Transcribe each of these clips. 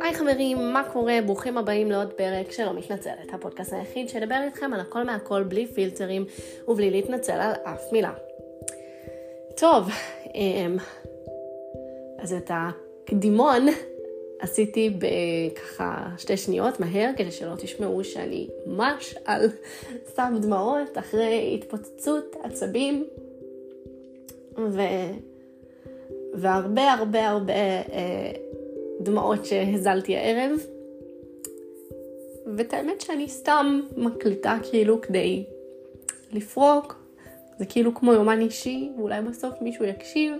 היי חברים, מה קורה? ברוכים הבאים לעוד פרק של לא מתנצלת, הפודקאסט היחיד שידבר איתכם על הכל מהכל בלי פילטרים ובלי להתנצל על אף מילה. טוב, אמ, אז את הקדימון עשיתי בככה שתי שניות מהר, כדי שלא תשמעו שאני ממש על סתם דמעות אחרי התפוצצות עצבים ו... והרבה הרבה הרבה אה, דמעות שהזלתי הערב. ואת האמת שאני סתם מקליטה כאילו כדי לפרוק, זה כאילו כמו יומן אישי, ואולי בסוף מישהו יקשיב.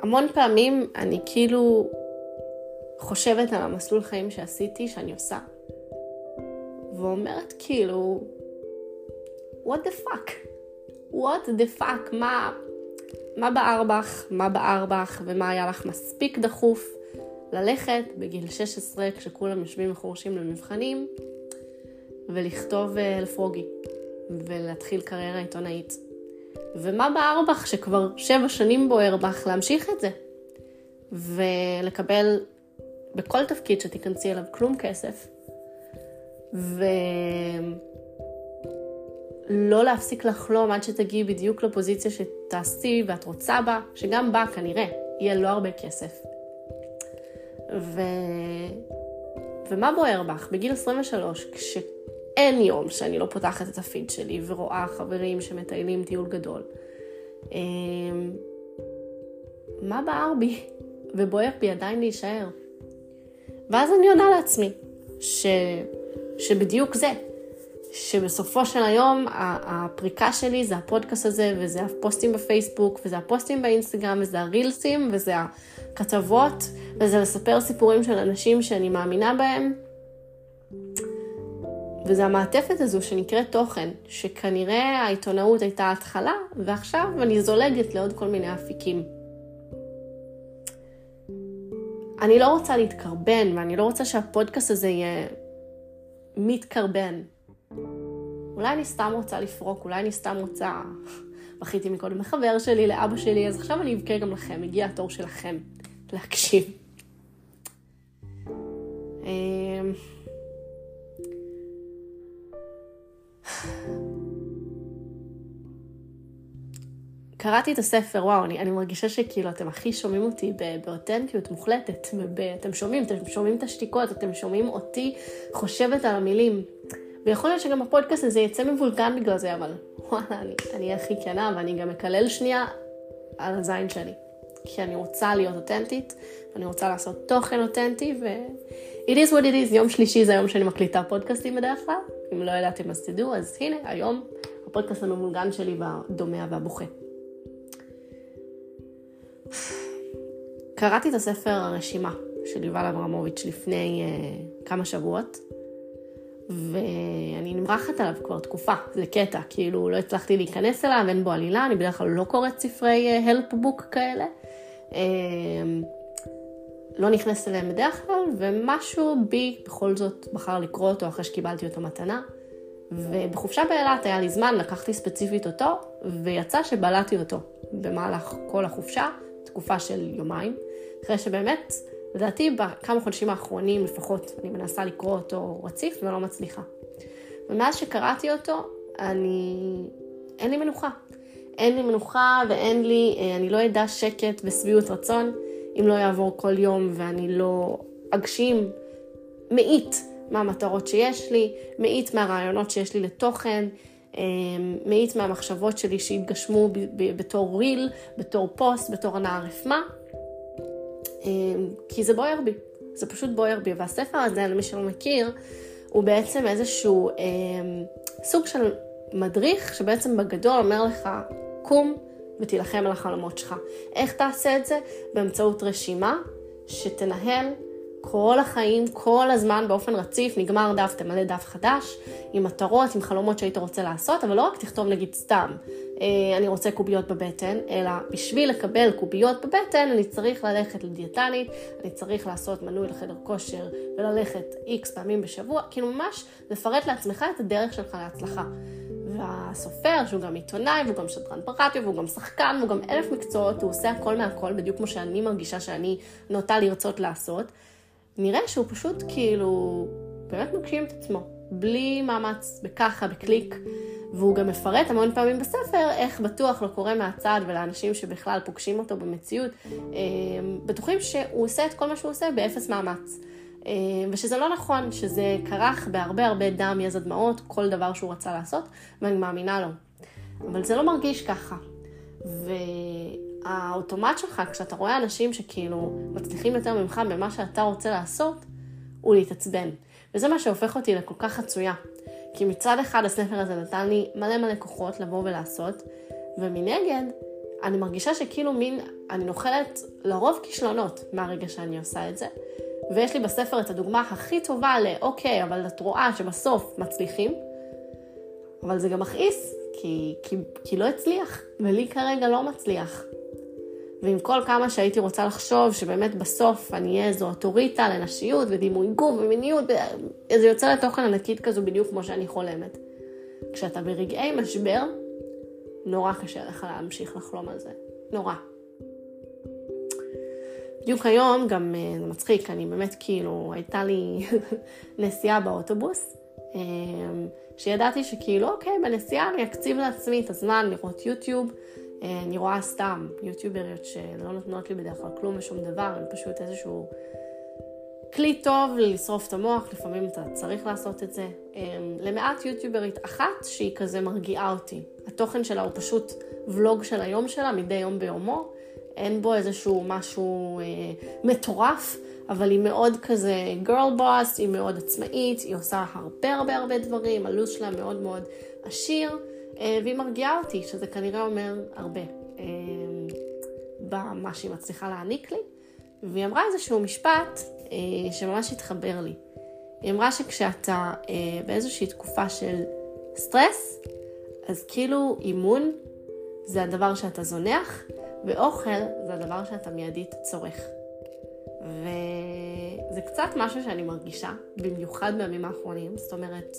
המון פעמים אני כאילו חושבת על המסלול חיים שעשיתי, שאני עושה, ואומרת כאילו, what the fuck? what the fuck? מה, מה בער בך? מה בער בך? ומה היה לך מספיק דחוף ללכת בגיל 16, כשכולם יושבים וחורשים למבחנים, ולכתוב uh, לפרוגי, ולהתחיל קריירה עיתונאית. ומה בער בך שכבר שבע שנים בוער בך להמשיך את זה? ולקבל בכל תפקיד שתיכנסי אליו כלום כסף, ולא להפסיק לחלום עד שתגיעי בדיוק לפוזיציה שתעשי ואת רוצה בה, שגם בה כנראה יהיה לא הרבה כסף. ו... ומה בוער בך? בגיל 23, כשאין יום שאני לא פותחת את הפיד שלי ורואה חברים שמטיילים טיול גדול, אמ, מה בער בי ובוער בי עדיין להישאר? ואז אני עונה לעצמי, ש... שבדיוק זה, שבסופו של היום הפריקה שלי זה הפודקאסט הזה, וזה הפוסטים בפייסבוק, וזה הפוסטים באינסטגרם, וזה הרילסים, וזה הכתבות, וזה לספר סיפורים של אנשים שאני מאמינה בהם. וזה המעטפת הזו שנקראת תוכן, שכנראה העיתונאות הייתה התחלה, ועכשיו אני זולגת לעוד כל מיני אפיקים. אני לא רוצה להתקרבן, ואני לא רוצה שהפודקאסט הזה יהיה מתקרבן. אולי אני סתם רוצה לפרוק, אולי אני סתם רוצה... בכיתי מקודם לחבר שלי, לאבא שלי, אז עכשיו אני אבכה גם לכם, הגיע התור שלכם להקשיב. קראתי את הספר, וואו, אני, אני מרגישה שכאילו אתם הכי שומעים אותי באותנטיות מוחלטת, אתם שומעים, אתם שומעים את השתיקות, אתם שומעים אותי חושבת על המילים. ויכול להיות שגם הפודקאסט הזה יצא מבולגן בגלל זה, אבל וואלה, אני אהיה הכי כנה ואני גם אקלל שנייה על הזין שלי. כי אני רוצה להיות אותנטית, ואני רוצה לעשות תוכן אותנטי, ו... it is what it is, יום שלישי זה היום שאני מקליטה פודקאסטים בדרך כלל. אם לא ידעתם אז תדעו, אז הנה, היום הפודקאסט המבולגן שלי והדומע והבוכה. קראתי את הספר הרשימה של יובל אברמוביץ' לפני uh, כמה שבועות, ואני נמרחת עליו כבר תקופה, זה קטע, כאילו לא הצלחתי להיכנס אליו, אין בו עלילה, אני בדרך כלל לא קוראת ספרי uh, בוק כאלה. Uh, לא נכנסת אליהם בדרך כלל, ומשהו בי בכל זאת בחר לקרוא אותו אחרי שקיבלתי אותו מתנה. ובחופשה באילת היה לי זמן, לקחתי ספציפית אותו, ויצא שבלעתי אותו במהלך כל החופשה, תקופה של יומיים, אחרי שבאמת, לדעתי בכמה חודשים האחרונים לפחות, אני מנסה לקרוא אותו רציף ולא מצליחה. ומאז שקראתי אותו, אני... אין לי מנוחה. אין לי מנוחה ואין לי, אה, אני לא אדע שקט ושביעות רצון אם לא יעבור כל יום ואני לא אגשים מאית מהמטרות שיש לי, מאית מהרעיונות שיש לי לתוכן, מאית מהמחשבות שלי שהתגשמו בתור ריל, בתור פוסט, בתור הנער רפמה, אה, כי זה בוער בי, זה פשוט בוער בי. והספר הזה, למי שלא מכיר, הוא בעצם איזשהו אה, סוג של מדריך שבעצם בגדול אומר לך, קום ותילחם על החלומות שלך. איך תעשה את זה? באמצעות רשימה שתנהל כל החיים, כל הזמן, באופן רציף, נגמר דף, תמלא דף חדש, עם מטרות, עם חלומות שהיית רוצה לעשות, אבל לא רק תכתוב נגיד סתם, אה, אני רוצה קוביות בבטן, אלא בשביל לקבל קוביות בבטן, אני צריך ללכת לדיאטנית, אני צריך לעשות מנוי לחדר כושר וללכת איקס פעמים בשבוע, כאילו ממש לפרט לעצמך את הדרך שלך להצלחה. והסופר, שהוא גם עיתונאי, והוא גם שדרן ברדיו, והוא גם שחקן, והוא גם אלף מקצועות, הוא עושה הכל מהכל, בדיוק כמו שאני מרגישה שאני נוטה לרצות לעשות. נראה שהוא פשוט כאילו באמת מגשים את עצמו, בלי מאמץ, בככה, בקליק. והוא גם מפרט המון פעמים בספר איך בטוח לא קורה מהצד ולאנשים שבכלל פוגשים אותו במציאות, אה, בטוחים שהוא עושה את כל מה שהוא עושה באפס מאמץ. אה, ושזה לא נכון, שזה כרך בהרבה הרבה דם, יזע, דמעות, כל דבר שהוא רצה לעשות, ואני מאמינה לו. אבל זה לא מרגיש ככה. והאוטומט שלך, כשאתה רואה אנשים שכאילו מצליחים יותר ממך במה שאתה רוצה לעשות, הוא להתעצבן. וזה מה שהופך אותי לכל כך חצויה. כי מצד אחד הספר הזה נתן לי מלא מלא כוחות לבוא ולעשות, ומנגד, אני מרגישה שכאילו מין, אני נוחלת לרוב כישלונות מהרגע שאני עושה את זה. ויש לי בספר את הדוגמה הכי טובה לאוקיי, אבל את רואה שבסוף מצליחים, אבל זה גם מכעיס, כי, כי, כי לא הצליח, ולי כרגע לא מצליח. ועם כל כמה שהייתי רוצה לחשוב שבאמת בסוף אני אהיה איזו אוטוריטה לנשיות ודימוי גוף ומיניות, זה יוצא לתוכן ענקית כזו בדיוק כמו שאני חולמת. כשאתה ברגעי משבר, נורא קשה לך להמשיך לחלום על זה. נורא. בדיוק היום, גם אה, זה מצחיק, אני באמת כאילו, הייתה לי נסיעה באוטובוס, אה, שידעתי שכאילו, אוקיי, בנסיעה אני אקציב לעצמי את הזמן לראות יוטיוב. אני רואה סתם יוטיובריות שלא נותנות לי בדרך כלל כלום ושום דבר, הן פשוט איזשהו כלי טוב לשרוף את המוח, לפעמים אתה צריך לעשות את זה. למעט יוטיוברית אחת שהיא כזה מרגיעה אותי. התוכן שלה הוא פשוט ולוג של היום שלה, מדי יום ביומו. אין בו איזשהו משהו אה, מטורף, אבל היא מאוד כזה girl boss, היא מאוד עצמאית, היא עושה הרבה הרבה הרבה דברים, הלו"ז שלה מאוד מאוד עשיר, והיא מרגיעה אותי, שזה כנראה אומר הרבה אה, במה שהיא מצליחה להעניק לי. והיא אמרה איזשהו משפט אה, שממש התחבר לי. היא אמרה שכשאתה אה, באיזושהי תקופה של סטרס, אז כאילו אימון זה הדבר שאתה זונח, ואוכל זה הדבר שאתה מיידית צורך. וזה קצת משהו שאני מרגישה, במיוחד בימים האחרונים. זאת אומרת,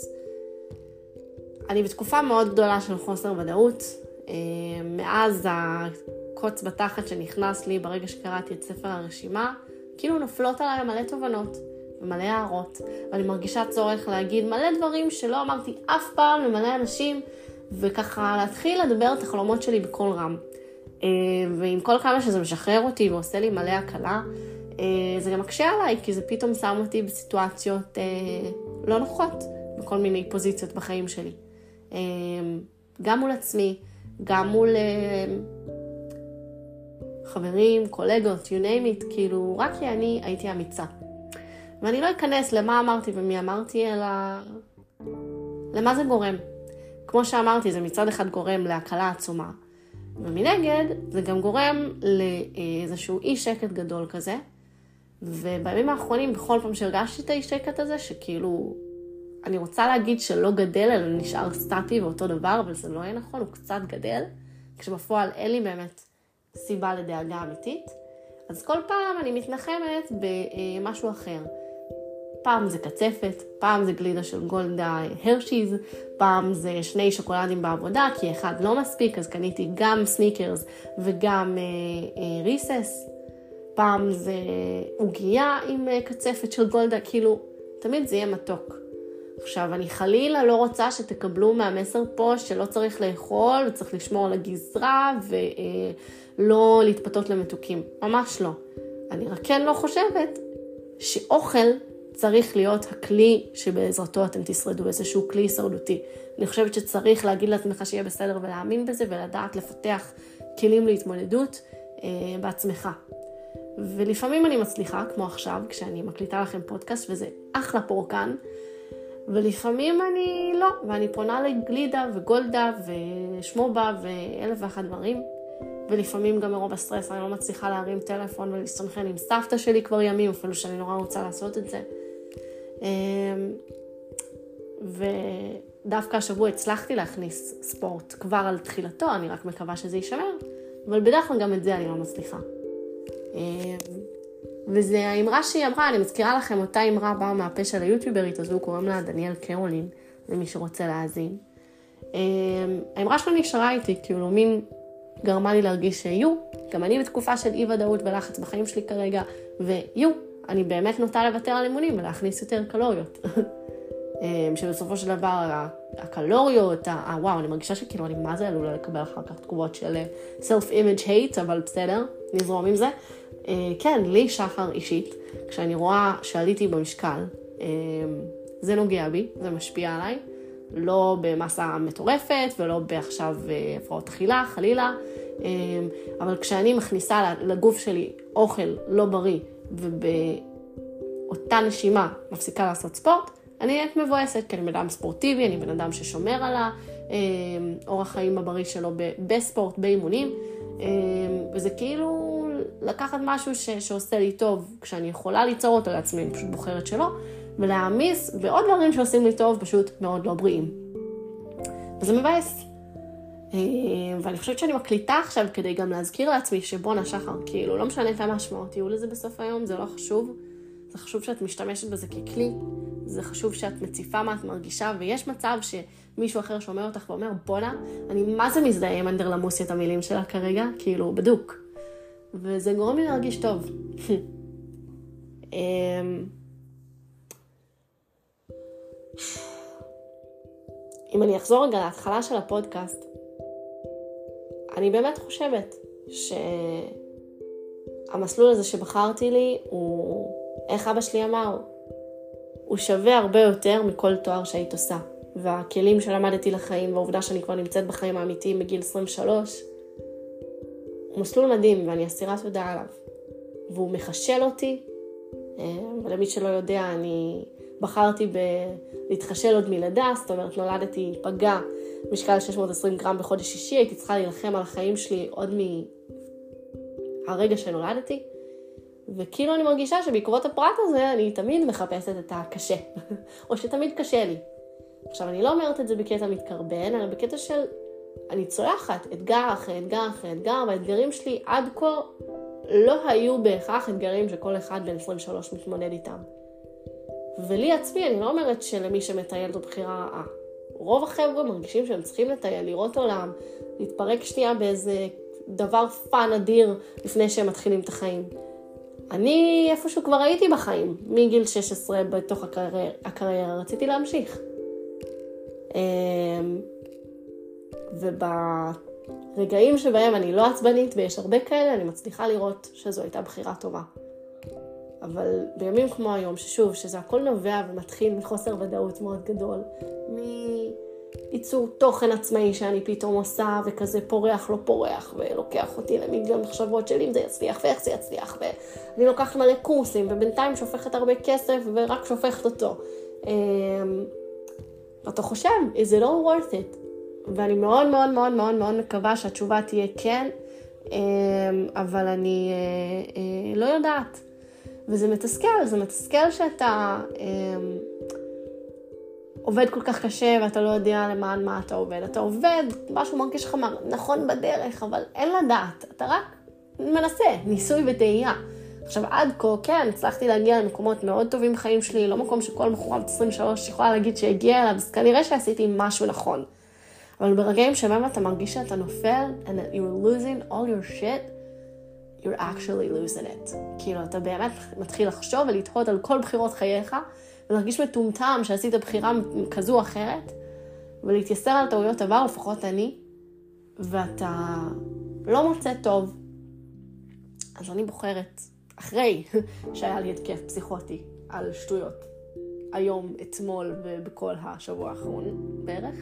אני בתקופה מאוד גדולה של חוסר ודאות. אה, מאז הקוץ בתחת שנכנס לי ברגע שקראתי את ספר הרשימה, כאילו נופלות עליי מלא תובנות ומלא הערות. ואני מרגישה צורך להגיד מלא דברים שלא אמרתי אף פעם למלא אנשים, וככה להתחיל לדבר את החלומות שלי בקול רם. אה, ועם כל כמה שזה משחרר אותי ועושה לי מלא הקלה, אה, זה גם מקשה עליי, כי זה פתאום שם אותי בסיטואציות לא נוחות, בכל מיני פוזיציות בחיים שלי. גם מול עצמי, גם מול חברים, קולגות, you name it, כאילו, רק כי אני הייתי אמיצה. ואני לא אכנס למה אמרתי ומי אמרתי, אלא למה זה גורם. כמו שאמרתי, זה מצד אחד גורם להקלה עצומה, ומנגד, זה גם גורם לאיזשהו אי שקט גדול כזה. ובימים האחרונים, בכל פעם שהרגשתי את האי שקט הזה, שכאילו, אני רוצה להגיד שלא גדל, אלא נשאר סטטי ואותו דבר, אבל זה לא יהיה נכון, הוא קצת גדל, כשבפועל אין לי באמת סיבה לדאגה אמיתית. אז כל פעם אני מתנחמת במשהו אחר. פעם זה קצפת, פעם זה גלידה של גולדה הרשיז, פעם זה שני שוקולדים בעבודה, כי אחד לא מספיק, אז קניתי גם סניקרס וגם אה, אה, ריסס. פעם זה עוגייה עם אה, קצפת של גולדה, כאילו, תמיד זה יהיה מתוק. עכשיו, אני חלילה לא רוצה שתקבלו מהמסר פה שלא צריך לאכול וצריך לשמור על הגזרה ולא אה, להתפתות למתוקים. ממש לא. אני רק כן לא חושבת שאוכל צריך להיות הכלי שבעזרתו אתם תשרדו, איזשהו כלי הישרדותי. אני חושבת שצריך להגיד לעצמך שיהיה בסדר ולהאמין בזה ולדעת לפתח כלים להתמודדות אה, בעצמך. ולפעמים אני מצליחה, כמו עכשיו, כשאני מקליטה לכם פודקאסט, וזה אחלה פורקן, ולפעמים אני לא, ואני פונה לגלידה וגולדה ושמובה ואלף ואחת דברים, ולפעמים גם מרוב הסטרס אני לא מצליחה להרים טלפון ולהסתנכן עם סבתא שלי כבר ימים, אפילו שאני נורא רוצה לעשות את זה. אמ, ודווקא השבוע הצלחתי להכניס ספורט כבר על תחילתו, אני רק מקווה שזה יישמר, אבל בדרך כלל גם את זה אני לא מצליחה. וזה האמרה שהיא אמרה, אני מזכירה לכם, אותה אמרה באה מהפה של היוטיוברית הזו, קוראים לה דניאל קרולין, למי שרוצה להאזין. אמ, האמרה שלו נשארה איתי, כאילו מין גרמה לי להרגיש שיו, גם אני בתקופה של אי ודאות ולחץ בחיים שלי כרגע, ויו, אני באמת נוטה לוותר על אימונים ולהכניס יותר קלוריות. אמ, שבסופו של דבר הקלוריות, ה- וואו, אני מרגישה שכאילו אני מה זה עלולה לקבל אחר כך תגובות של self image hate, אבל בסדר, נזרום עם זה. אה, כן, לי שחר אישית, כשאני רואה שעליתי במשקל, אמ, זה נוגע בי, זה משפיע עליי. לא במסה מטורפת ולא בעכשיו אה, הפרעות אכילה, חלילה, אבל כשאני מכניסה לגוף שלי אוכל לא בריא ובאותה נשימה מפסיקה לעשות ספורט, אני נהיית מבואסת, כי אני בן אדם ספורטיבי, אני בן אדם ששומר על האורח חיים הבריא שלו בספורט, באימונים, וזה כאילו לקחת משהו ש, שעושה לי טוב כשאני יכולה ליצור אותו לעצמי, אני פשוט בוחרת שלא, ולהעמיס בעוד דברים שעושים לי טוב, פשוט מאוד לא בריאים. וזה מבאס. אמ, ואני חושבת שאני מקליטה עכשיו כדי גם להזכיר לעצמי שבואנה שחר, כאילו, לא משנה כמה משמעות יהיו לזה בסוף היום, זה לא חשוב. זה חשוב שאת משתמשת בזה ככלי, זה חשוב שאת מציפה מה את מרגישה, ויש מצב שמישהו אחר שומע אותך ואומר, בואנה, אני מה זה מזדהה עם אנדרלמוסי את המילים שלה כרגע, כאילו, בדוק. וזה גורם לי להרגיש טוב. אמ, אם אני אחזור רגע להתחלה של הפודקאסט, אני באמת חושבת שהמסלול הזה שבחרתי לי הוא, איך אבא שלי אמר, הוא שווה הרבה יותר מכל תואר שהיית עושה. והכלים שלמדתי לחיים והעובדה שאני כבר נמצאת בחיים האמיתיים בגיל 23, הוא מסלול מדהים ואני אסירה תודה עליו. והוא מחשל אותי, אה, ולמי שלא יודע, אני בחרתי בלהתחשל עוד מלידה, זאת אומרת נולדתי פגה, משקל 620 גרם בחודש שישי, הייתי צריכה להילחם על החיים שלי עוד מהרגע שנולדתי. וכאילו אני מרגישה שבעקבות הפרט הזה אני תמיד מחפשת את הקשה, או שתמיד קשה לי. עכשיו, אני לא אומרת את זה בקטע מתקרבן, אלא בקטע של אני צולחת אתגר אחרי אתגר אחרי אתגר, והאתגרים שלי עד כה לא היו בהכרח אתגרים שכל אחד בן 23 מתמודד איתם. ולי עצמי, אני לא אומרת שלמי שמטייל זו בחירה רעה. רוב החבר'ה מרגישים שהם צריכים לטייל, לראות עולם, להתפרק שנייה באיזה דבר fun אדיר לפני שהם מתחילים את החיים. אני איפשהו כבר הייתי בחיים, מגיל 16 בתוך הקריירה, הקריירה רציתי להמשיך. וברגעים שבהם אני לא עצבנית, ויש הרבה כאלה, אני מצליחה לראות שזו הייתה בחירה טובה. אבל בימים כמו היום, ששוב, שזה הכל נובע ומתחיל מחוסר ודאות מאוד גדול, מייצור תוכן עצמאי שאני פתאום עושה, וכזה פורח לא פורח, ולוקח אותי למיליון מחשבות של אם זה יצליח ואיך זה יצליח, ואני לוקחת מלא קורסים, ובינתיים שופכת הרבה כסף ורק שופכת אותו. אמ, ואתה חושב, is it all worth it? ואני מאוד מאוד מאוד מאוד מאוד מקווה שהתשובה תהיה כן, אמ, אבל אני אה, אה, לא יודעת. וזה מתסכל, זה מתסכל שאתה אמ, עובד כל כך קשה ואתה לא יודע למען מה אתה עובד. אתה עובד, משהו מרגיש לך נכון בדרך, אבל אין לדעת, אתה רק מנסה, ניסוי וטעייה. עכשיו, עד כה, כן, הצלחתי להגיע למקומות מאוד טובים בחיים שלי, לא מקום שכל בחורה בת 23 יכולה להגיד שהגיעה אליו, אז כנראה שעשיתי משהו נכון. אבל ברגעים שבהם אתה מרגיש שאתה נופל, and that you're losing all your shit, you're actually losing it. כאילו, אתה באמת מתחיל לחשוב ולתהות על כל בחירות חייך, ולהרגיש מטומטם שעשית בחירה כזו או אחרת, ולהתייסר על טעויות עבר, לפחות אני, ואתה לא מוצא טוב. אז אני בוחרת, אחרי שהיה לי התקף פסיכוטי על שטויות, היום, אתמול ובכל השבוע האחרון בערך.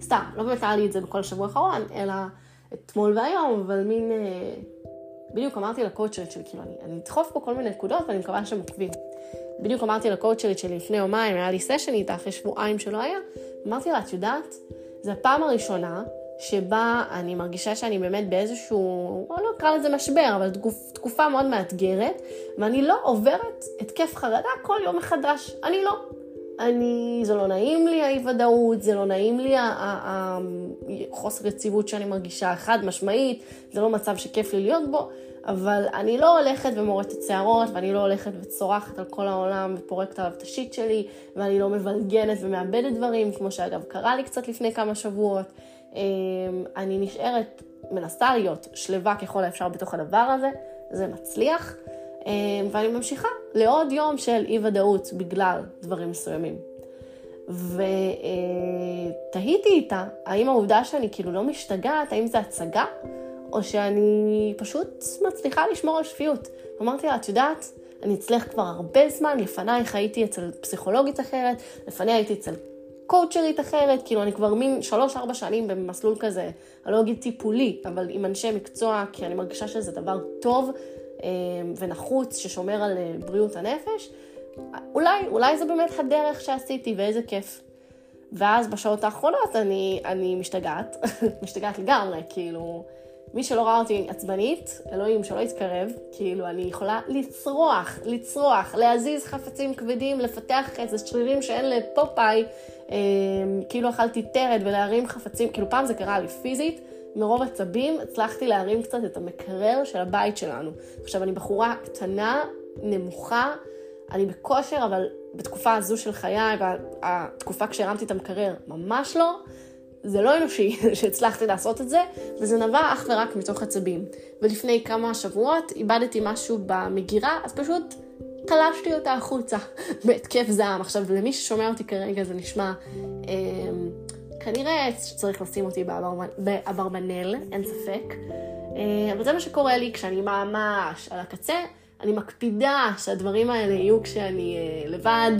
סתם, לא באמת היה לי את זה בכל השבוע האחרון, אלא אתמול והיום, אבל מין... אה, בדיוק אמרתי לקואוצ'רית שלי, כאילו, אני, אני אדחוף פה כל מיני נקודות ואני מקווה שהם עוקבים. בדיוק אמרתי לקואוצ'רית שלי לפני יומיים, היה לי סשן איתה אחרי שבועיים שלא היה, אמרתי לה, את יודעת, זו הפעם הראשונה שבה אני מרגישה שאני באמת באיזשהו, לא אקרא לזה משבר, אבל תקופ, תקופה מאוד מאתגרת, ואני לא עוברת התקף חרדה כל יום מחדש. אני לא. אני, זה לא נעים לי האי-ודאות, זה לא נעים לי החוסר יציבות שאני מרגישה, חד משמעית, זה לא מצב שכיף לי להיות בו, אבל אני לא הולכת ומורטת שערות, ואני לא הולכת וצורחת על כל העולם ופורקת עליו את השיט שלי, ואני לא מבלגנת ומאבדת דברים, כמו שאגב קרה לי קצת לפני כמה שבועות. אמ, אני נשארת, מנסה להיות שלווה ככל האפשר בתוך הדבר הזה, זה מצליח. אמ, ואני ממשיכה לעוד יום של אי ודאות בגלל דברים מסוימים. ותהיתי איתה, האם העובדה שאני כאילו לא משתגעת, האם זה הצגה, או שאני פשוט מצליחה לשמור על שפיות. אמרתי לה, את יודעת, אני אצלך כבר הרבה זמן, לפנייך הייתי אצל פסיכולוגית אחרת, לפניה הייתי אצל קואוצ'רית אחרת, כאילו אני כבר מין שלוש-ארבע שנים במסלול כזה, אני לא אגיד טיפולי, אבל עם אנשי מקצוע, כי אני מרגישה שזה דבר טוב אה, ונחוץ ששומר על אה, בריאות הנפש, אולי, אולי זה באמת הדרך שעשיתי ואיזה כיף. ואז בשעות האחרונות אני, אני משתגעת, משתגעת לגמרי, כאילו, מי שלא ראה אותי עצבנית, אלוהים שלא יתקרב, כאילו אני יכולה לצרוח, לצרוח, להזיז חפצים כבדים, לפתח איזה שרירים שאין לפופאי, אה, כאילו אכלתי טרד ולהרים חפצים, כאילו פעם זה קרה לי פיזית, מרוב עצבים הצלחתי להרים קצת את המקרר של הבית שלנו. עכשיו, אני בחורה קטנה, נמוכה, אני בכושר, אבל בתקופה הזו של חיי, והתקופה כשהרמתי את המקרר, ממש לא. זה לא אנושי שהצלחתי לעשות את זה, וזה נבע אך ורק מתוך עצבים. ולפני כמה שבועות איבדתי משהו במגירה, אז פשוט תלשתי אותה החוצה בהתקף זעם. עכשיו, למי ששומע אותי כרגע זה נשמע... אה, כנראה שצריך לשים אותי באברבנל, אין ספק. אה, אבל זה מה שקורה לי כשאני ממש על הקצה. אני מקפידה שהדברים האלה יהיו כשאני אה, לבד,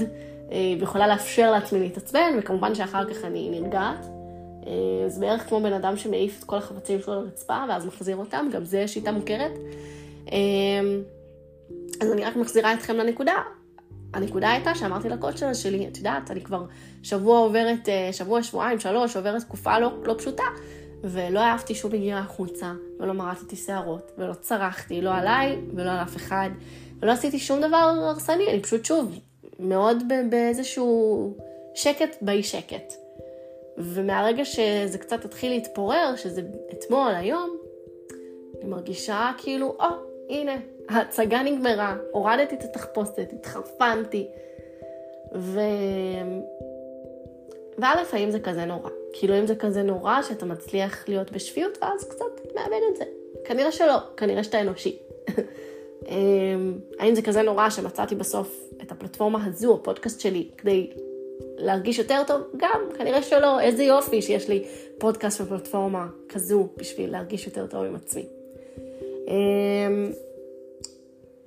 אה, ויכולה לאפשר לעצמי להתעצבן, וכמובן שאחר כך אני נרגעת. זה בערך כמו בן אדם שמעיף את כל החפצים שלו לרצפה, ואז מחזיר אותם, גם זה שיטה מוכרת. אז אני רק מחזירה אתכם לנקודה. הנקודה הייתה שאמרתי לקולצ'ר שלי, את יודעת, אני כבר שבוע עוברת, אה, שבוע, שבועיים, שלוש, עוברת תקופה לא, לא פשוטה, ולא אהבתי שום הגירה החוצה, ולא מרטתי שערות, ולא צרחתי, לא עליי ולא על אף אחד, ולא עשיתי שום דבר הרסני, אני פשוט שוב, מאוד באיזשהו שקט באי שקט. ומהרגע שזה קצת התחיל להתפורר, שזה אתמול, היום, אני מרגישה כאילו, או, oh, הנה, ההצגה נגמרה, הורדתי את התחפושת, התחרפנתי, ו... וא', האם זה כזה נורא? כאילו, אם זה כזה נורא שאתה מצליח להיות בשפיות, ואז קצת מאבד את זה. כנראה שלא, כנראה שאתה אנושי. אמ, האם זה כזה נורא שמצאתי בסוף את הפלטפורמה הזו, הפודקאסט שלי, כדי להרגיש יותר טוב? גם, כנראה שלא. איזה יופי שיש לי פודקאסט ופלטפורמה כזו בשביל להרגיש יותר טוב עם עצמי. אמ,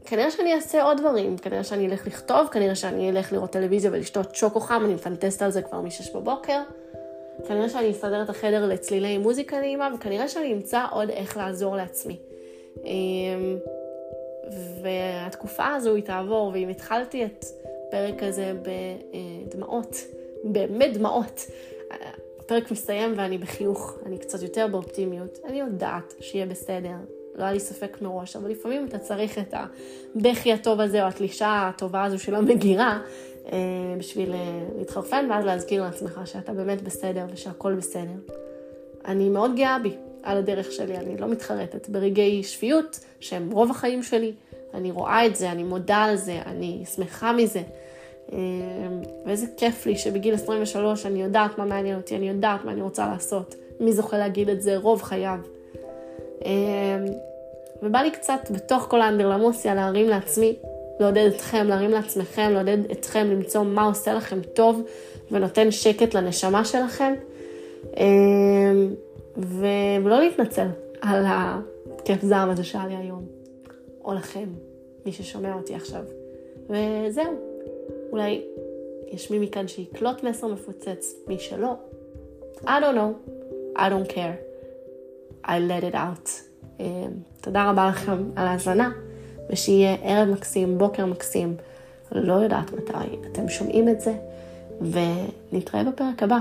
כנראה שאני אעשה עוד דברים, כנראה שאני אלך לכתוב, כנראה שאני אלך לראות טלוויזיה ולשתות שוקו חם, אני מפנטסת על זה כבר מ-6 בבוקר. כנראה שאני אסדר את החדר לצלילי מוזיקה נעימה, וכנראה שאני אמצא עוד איך לעזור לעצמי. אמ, והתקופה הזו היא תעבור, ואם התחלתי את הפרק הזה בדמעות, באמת דמעות, הפרק מסתיים ואני בחיוך, אני קצת יותר באופטימיות, אני יודעת שיהיה בסדר, לא היה לי ספק מראש, אבל לפעמים אתה צריך את הבכי הטוב הזה, או התלישה הטובה הזו של המגירה, אה, בשביל אה, להתחרפן, ואז להזכיר לעצמך שאתה באמת בסדר ושהכול בסדר. אני מאוד גאה בי על הדרך שלי, אני לא מתחרטת. ברגעי שפיות, שהם רוב החיים שלי, אני רואה את זה, אני מודה על זה, אני שמחה מזה. אה, ואיזה כיף לי שבגיל 23 אני יודעת מה מעניין אותי, אני יודעת מה אני רוצה לעשות. מי זוכה להגיד את זה רוב חייו. ובא לי קצת בתוך כל האנדרלמוסיה להרים לעצמי, לעודד אתכם, להרים לעצמכם, לעודד אתכם למצוא מה עושה לכם טוב ונותן שקט לנשמה שלכם. אמ, ולא להתנצל על הכיף זעם הזה שהיה לי היום, או לכם, מי ששומע אותי עכשיו. וזהו, אולי יש מי מכאן שיקלוט מסר מפוצץ, מי שלא. I don't know, I don't care. I let it out. אמ, תודה רבה לכם על ההאזנה, ושיהיה ערב מקסים, בוקר מקסים, לא יודעת מתי אתם שומעים את זה, ונתראה בפרק הבא.